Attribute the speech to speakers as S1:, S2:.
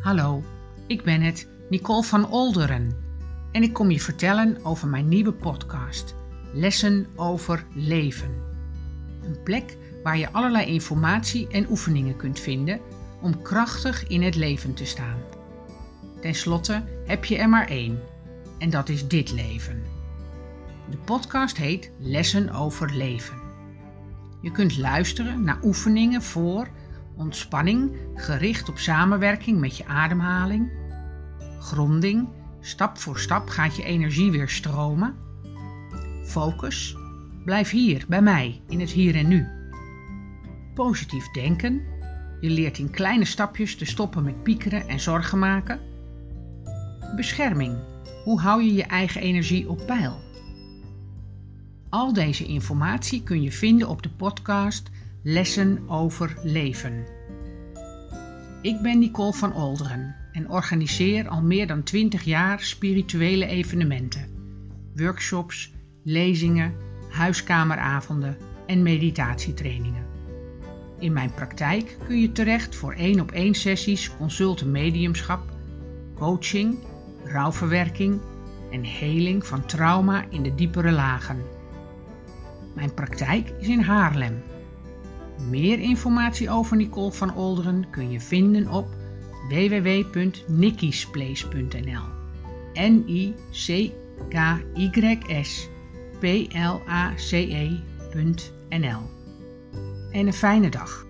S1: Hallo, ik ben het, Nicole van Olderen. En ik kom je vertellen over mijn nieuwe podcast, Lessen over Leven. Een plek waar je allerlei informatie en oefeningen kunt vinden om krachtig in het leven te staan. Ten slotte heb je er maar één, en dat is dit leven. De podcast heet Lessen over Leven. Je kunt luisteren naar oefeningen voor ontspanning gericht op samenwerking met je ademhaling, gronding, stap voor stap gaat je energie weer stromen, focus, blijf hier bij mij in het hier en nu. Positief denken, je leert in kleine stapjes te stoppen met piekeren en zorgen maken. Bescherming, hoe hou je je eigen energie op peil? Al deze informatie kun je vinden op de podcast Lessen over leven. Ik ben Nicole van Olderen en organiseer al meer dan 20 jaar spirituele evenementen, workshops, lezingen, huiskameravonden en meditatietrainingen. In mijn praktijk kun je terecht voor één op één sessies consulten mediumschap, coaching, rouwverwerking en heling van trauma in de diepere lagen. Mijn praktijk is in Haarlem meer informatie over Nicole van Olderen kun je vinden op www.nikkisplace.nl. N I C K Y S P L A C E.nl. En een fijne dag.